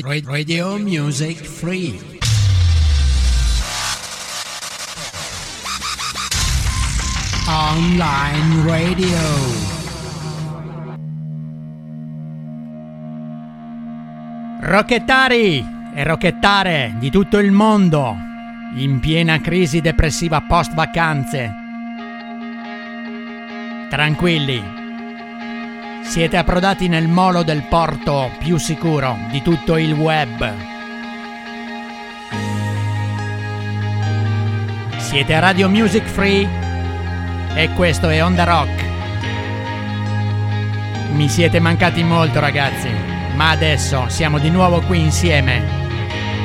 Radio Music Free. Online Radio. Rocchettari e rocchettare di tutto il mondo, in piena crisi depressiva post vacanze. Tranquilli, siete approdati nel molo del porto più sicuro di tutto il web. Siete a Radio Music Free e questo è Onda Rock. Mi siete mancati molto ragazzi, ma adesso siamo di nuovo qui insieme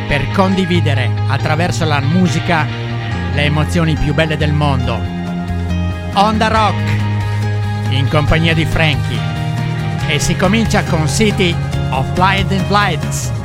per condividere attraverso la musica le emozioni più belle del mondo. Onda Rock in compagnia di Frankie e si comincia con City of Light and Lights.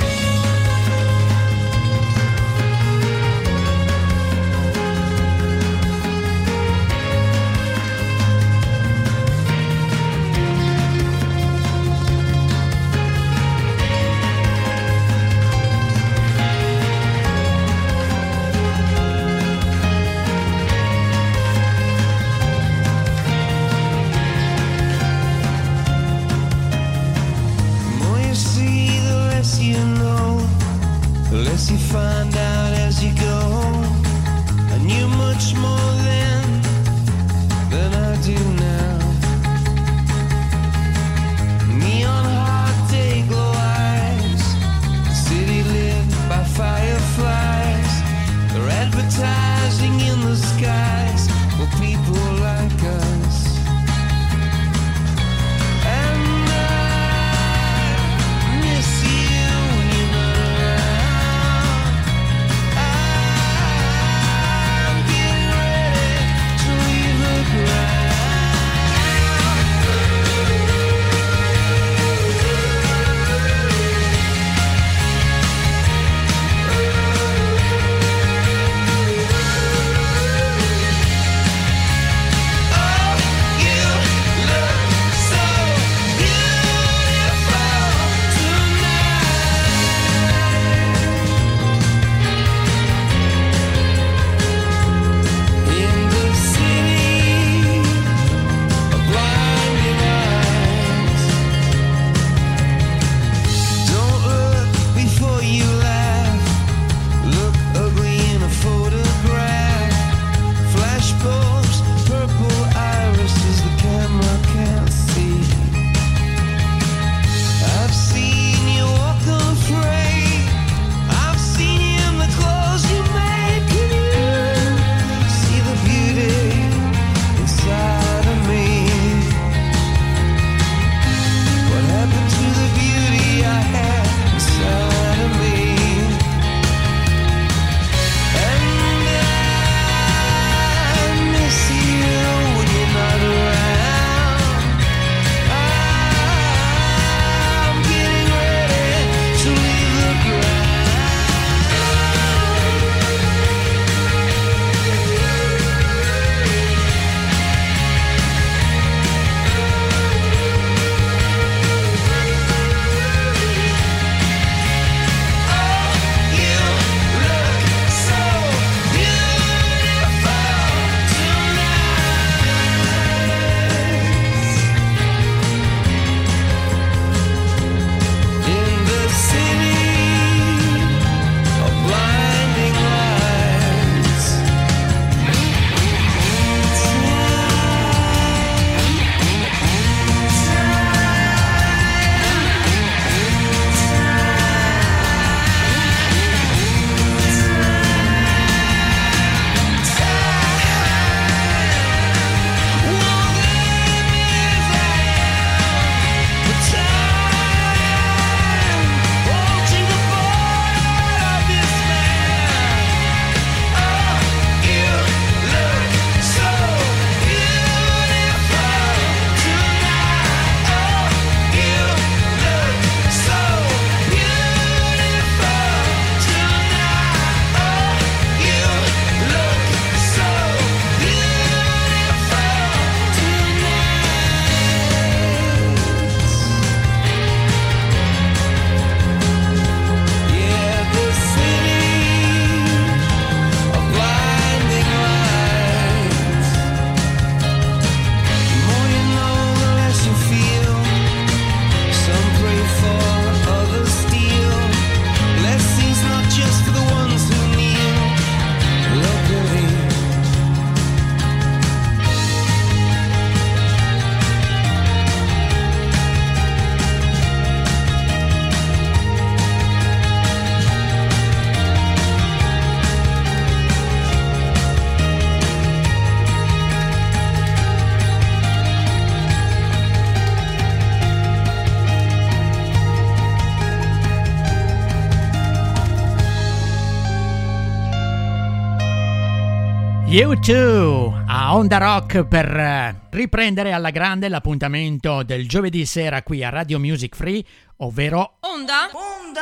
U2 a Onda Rock per eh, riprendere alla grande l'appuntamento del giovedì sera qui a Radio Music Free, ovvero Onda Onda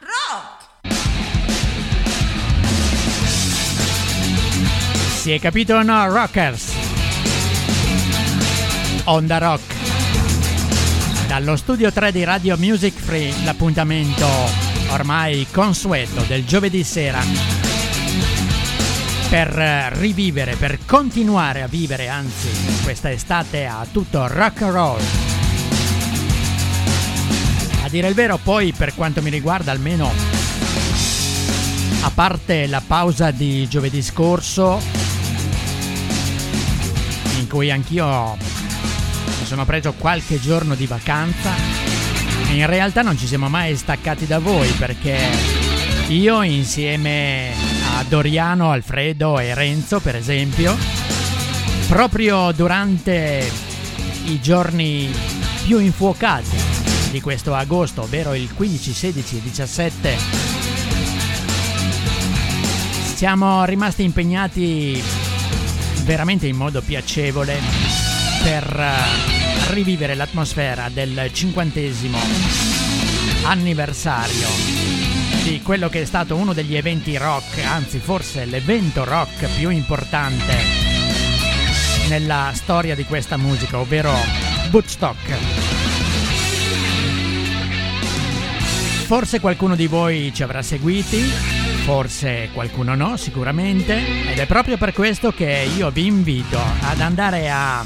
Rock. Si è capito o no, Rockers? Onda Rock. Dallo studio 3 di Radio Music Free, l'appuntamento ormai consueto del giovedì sera per rivivere, per continuare a vivere, anzi, questa estate a tutto rock and roll. A dire il vero, poi, per quanto mi riguarda, almeno a parte la pausa di giovedì scorso, in cui anch'io mi sono preso qualche giorno di vacanza, in realtà non ci siamo mai staccati da voi perché io insieme Doriano, Alfredo e Renzo, per esempio, proprio durante i giorni più infuocati di questo agosto, ovvero il 15, 16 e 17, siamo rimasti impegnati veramente in modo piacevole per eh, rivivere l'atmosfera del cinquantesimo anniversario di quello che è stato uno degli eventi rock, anzi forse l'evento rock più importante nella storia di questa musica, ovvero Woodstock. Forse qualcuno di voi ci avrà seguiti, forse qualcuno no, sicuramente, ed è proprio per questo che io vi invito ad andare a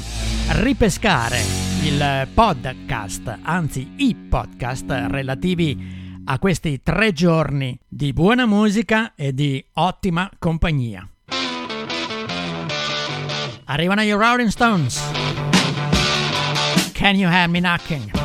ripescare il podcast, anzi i podcast relativi a questi tre giorni di buona musica e di ottima compagnia. Arrivano i Rolling Stones. Can you have me knocking?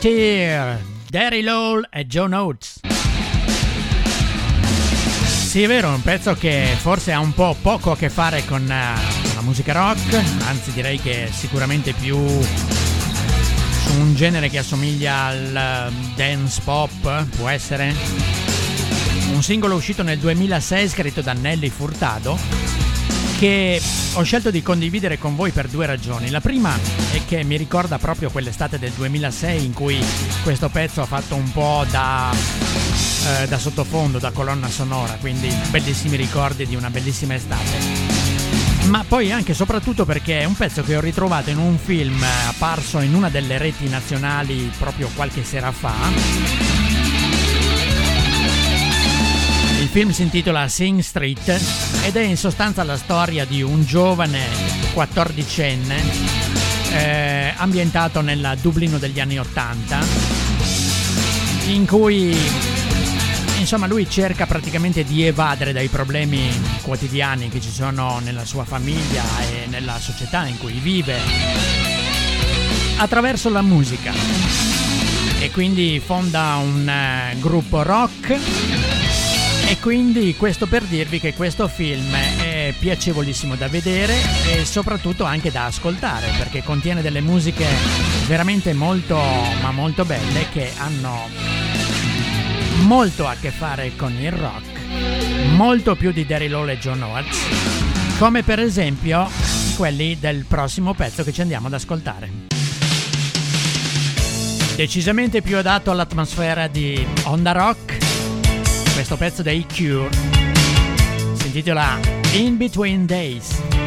Tear, Daryl Hall e John Oates. Sì, è vero, è un pezzo che forse ha un po' poco a che fare con, uh, la musica rock, anzi direi che è sicuramente più su un genere che assomiglia al uh, dance pop, può essere. Un singolo uscito nel 2006 scritto da Nelly Furtado che ho scelto di condividere con voi per due ragioni. La prima è che mi ricorda proprio quell'estate del 2006 in cui questo pezzo ha fatto un po' da, eh, da sottofondo, da colonna sonora, quindi bellissimi ricordi di una bellissima estate. Ma poi anche e soprattutto perché è un pezzo che ho ritrovato in un film apparso in una delle reti nazionali proprio qualche sera fa film si intitola Sing Street ed è in sostanza la storia di un giovane 14enne eh, ambientato nel Dublino degli anni 80 in cui insomma lui cerca praticamente di evadere dai problemi quotidiani che ci sono nella sua famiglia e nella società in cui vive attraverso la musica. E quindi fonda un uh, gruppo rock e quindi questo per dirvi che questo film è piacevolissimo da vedere e soprattutto anche da ascoltare perché contiene delle musiche veramente molto ma molto belle che hanno molto a che fare con il rock, molto più di Derry Lowell e John Oates, come per esempio quelli del prossimo pezzo che ci andiamo ad ascoltare. Decisamente più adatto all'atmosfera di Onda Rock questo pezzo dei Cure si intitola In Between Days.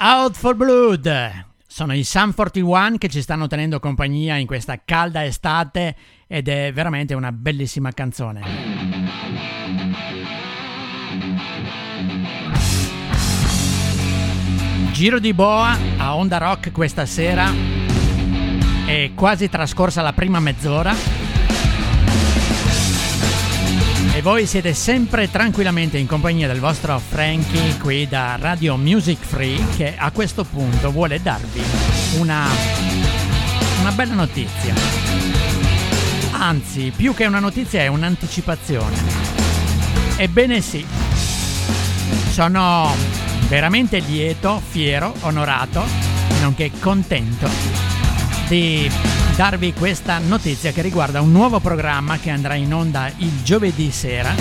Out for Blood. Sono i Sun 41 che ci stanno tenendo compagnia in questa calda estate ed è veramente una bellissima canzone. Giro di boa a Onda Rock questa sera. È quasi trascorsa la prima mezz'ora e voi siete sempre tranquillamente in compagnia del vostro Frankie qui da Radio Music Free che a questo punto vuole darvi una, una bella notizia. Anzi, più che una notizia è un'anticipazione. Ebbene sì, sono veramente lieto, fiero, onorato, nonché contento di darvi questa notizia che riguarda un nuovo programma che andrà in onda il giovedì sera,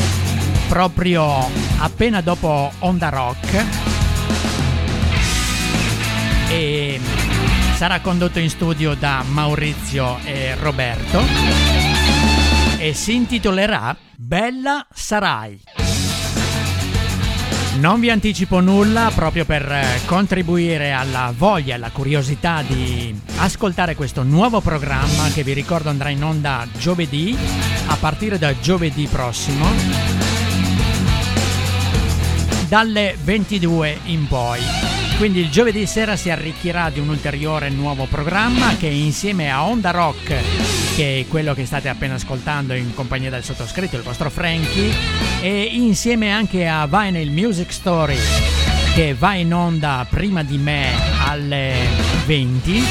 proprio appena dopo Onda Rock. E sarà condotto in studio da Maurizio e Roberto e si intitolerà Bella Sarai. Non vi anticipo nulla proprio per eh, contribuire alla voglia e alla curiosità di ascoltare questo nuovo programma che vi ricordo andrà in onda giovedì, a partire da giovedì prossimo, dalle 22 in poi. Quindi il giovedì sera si arricchirà di un ulteriore nuovo programma che insieme a Onda Rock che è quello che state appena ascoltando in compagnia del sottoscritto, il vostro Frankie, e insieme anche a Vinyl Music Story che va in onda prima di me alle 20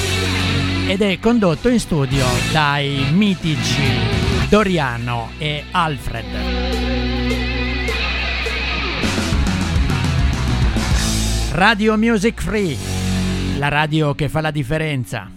ed è condotto in studio dai mitici Doriano e Alfred. Radio Music Free, la radio che fa la differenza.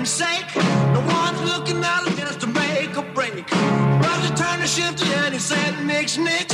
and shake. No one's looking out just to make a break. Roger turned the shifter and he said, Nick's Nick.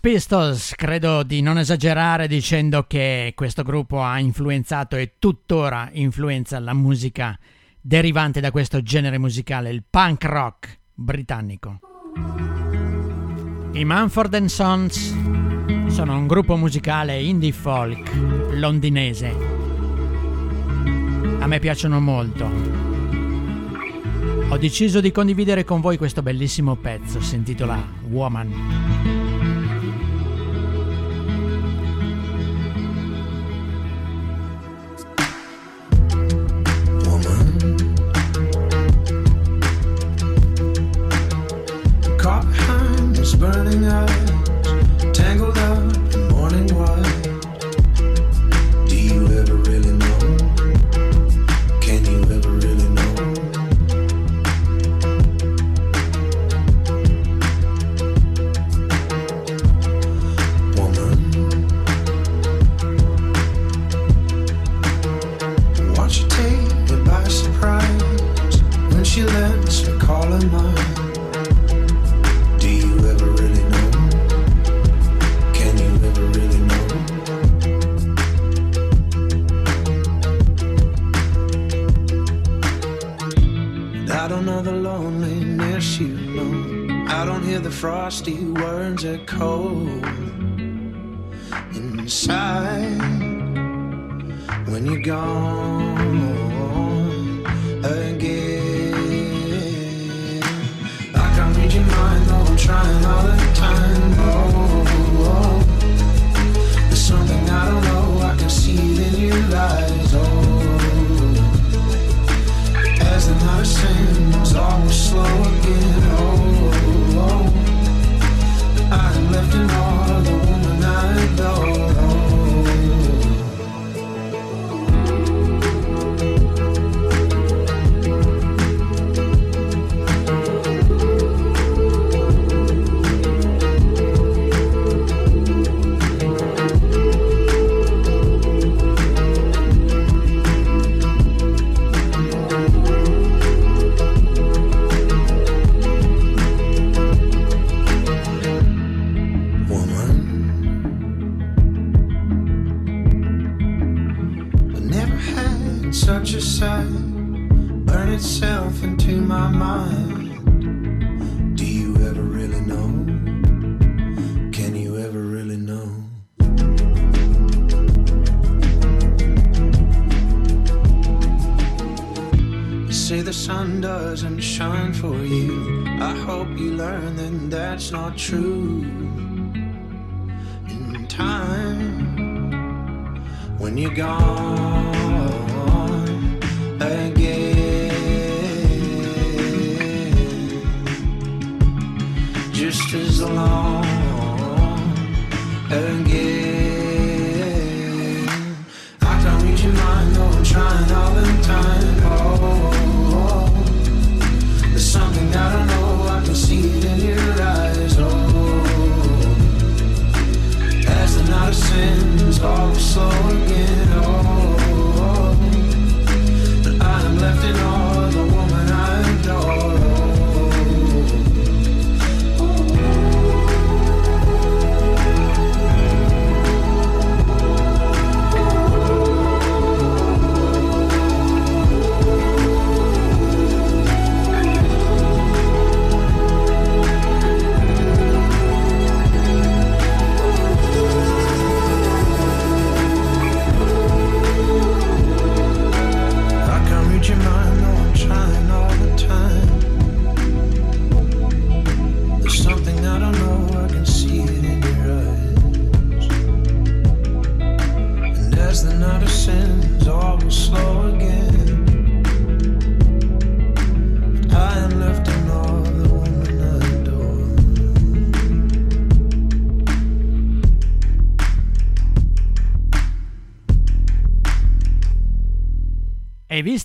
Pistols, credo di non esagerare dicendo che questo gruppo ha influenzato e tuttora influenza la musica derivante da questo genere musicale, il punk rock britannico. I Manford Sons sono un gruppo musicale indie folk londinese. A me piacciono molto. Ho deciso di condividere con voi questo bellissimo pezzo, si intitola Woman. Burning eyes, the frosty words echo inside when you're gone again. I can't read your mind, though I'm trying all the time. Oh, true.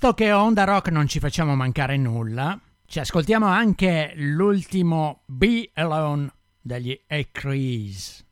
visto che Onda Rock non ci facciamo mancare nulla, ci ascoltiamo anche l'ultimo Be Alone degli A-Crease.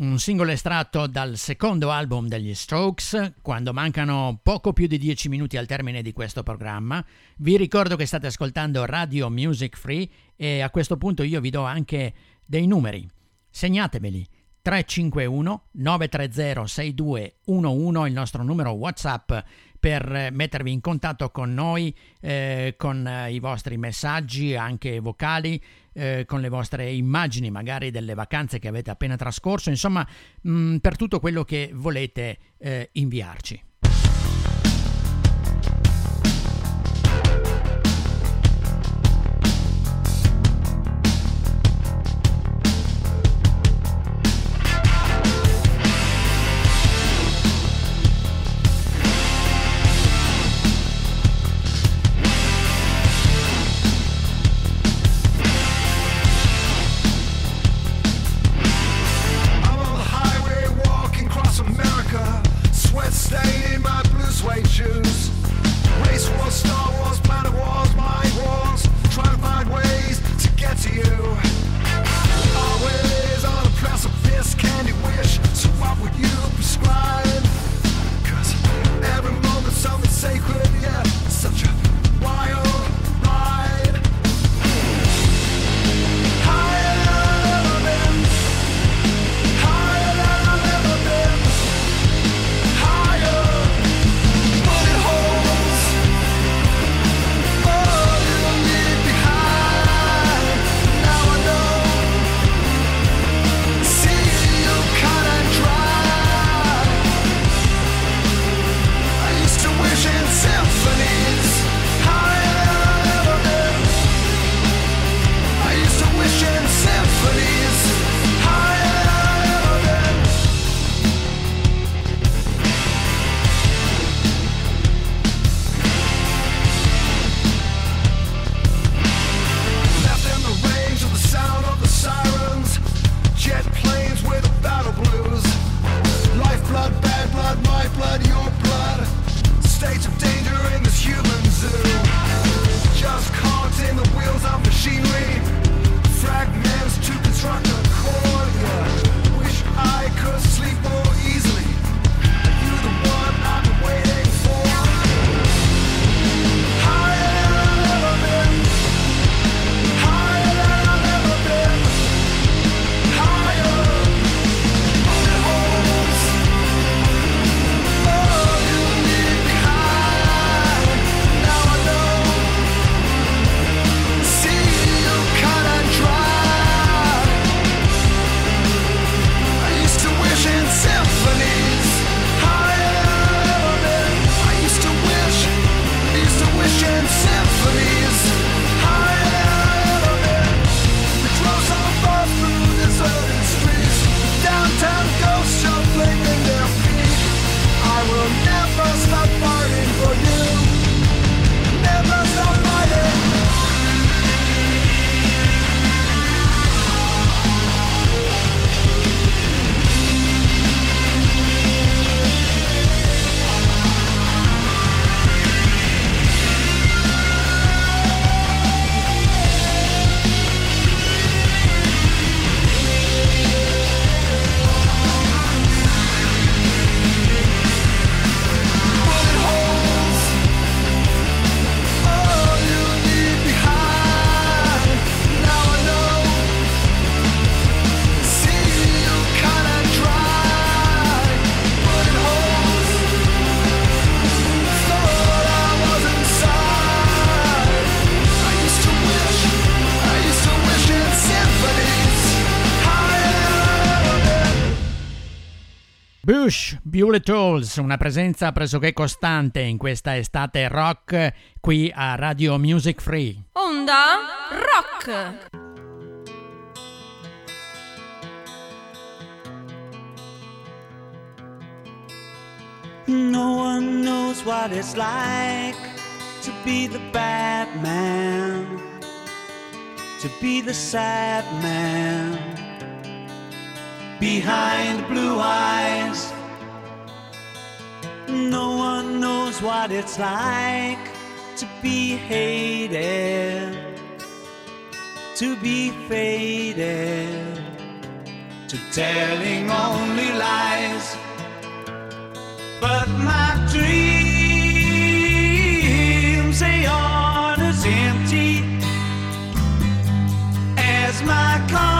Un singolo estratto dal secondo album degli Strokes, quando mancano poco più di 10 minuti al termine di questo programma. Vi ricordo che state ascoltando Radio Music Free e a questo punto io vi do anche dei numeri. Segnateveli. 351 930 6211 il nostro numero WhatsApp per eh, mettervi in contatto con noi, eh, con eh, i vostri messaggi anche vocali, eh, con le vostre immagini magari delle vacanze che avete appena trascorso, insomma mh, per tutto quello che volete eh, inviarci. Bewley Tools, una presenza pressoché costante in questa estate rock qui a Radio Music Free. Onda Rock. No one knows what it's like to be the bad man, to be the sad man behind blue eyes. No one knows what it's like to be hated, to be faded, to telling only lies. But my dreams, they aren't as empty as my conscience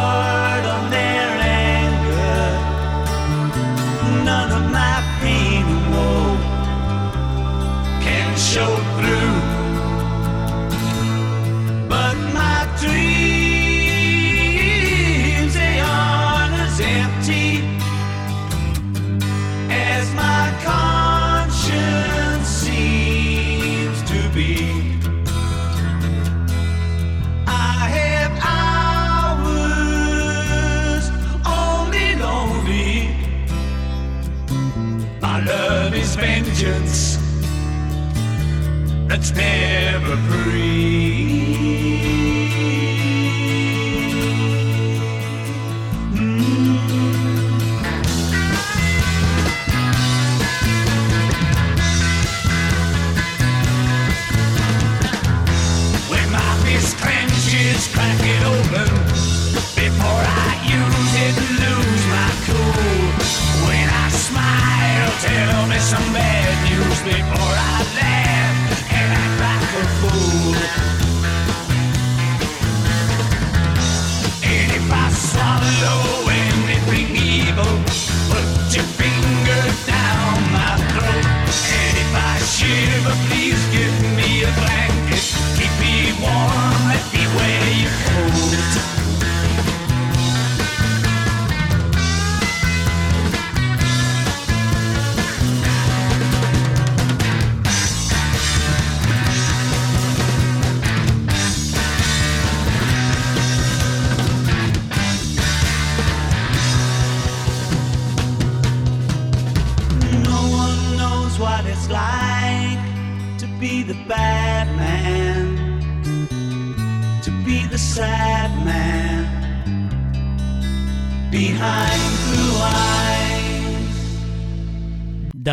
stolen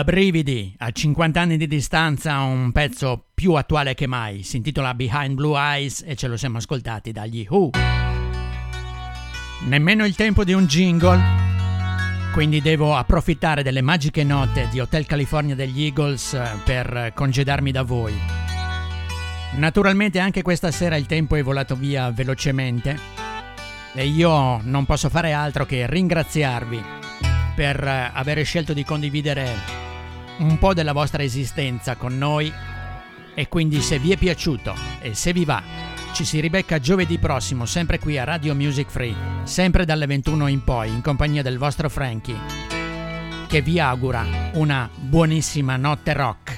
brividi, a 50 anni di distanza, un pezzo più attuale che mai. Si intitola Behind Blue Eyes e ce lo siamo ascoltati dagli Who. Nemmeno il tempo di un jingle, quindi devo approfittare delle magiche note di Hotel California degli Eagles eh, per congedarmi da voi. Naturalmente anche questa sera il tempo è volato via velocemente e io non posso fare altro che ringraziarvi per eh, aver scelto di condividere un po' della vostra esistenza con noi e quindi se vi è piaciuto e se vi va ci si ribecca giovedì prossimo sempre qui a Radio Music Free, sempre dalle 21 in poi in compagnia del vostro Frankie che vi augura una buonissima notte rock.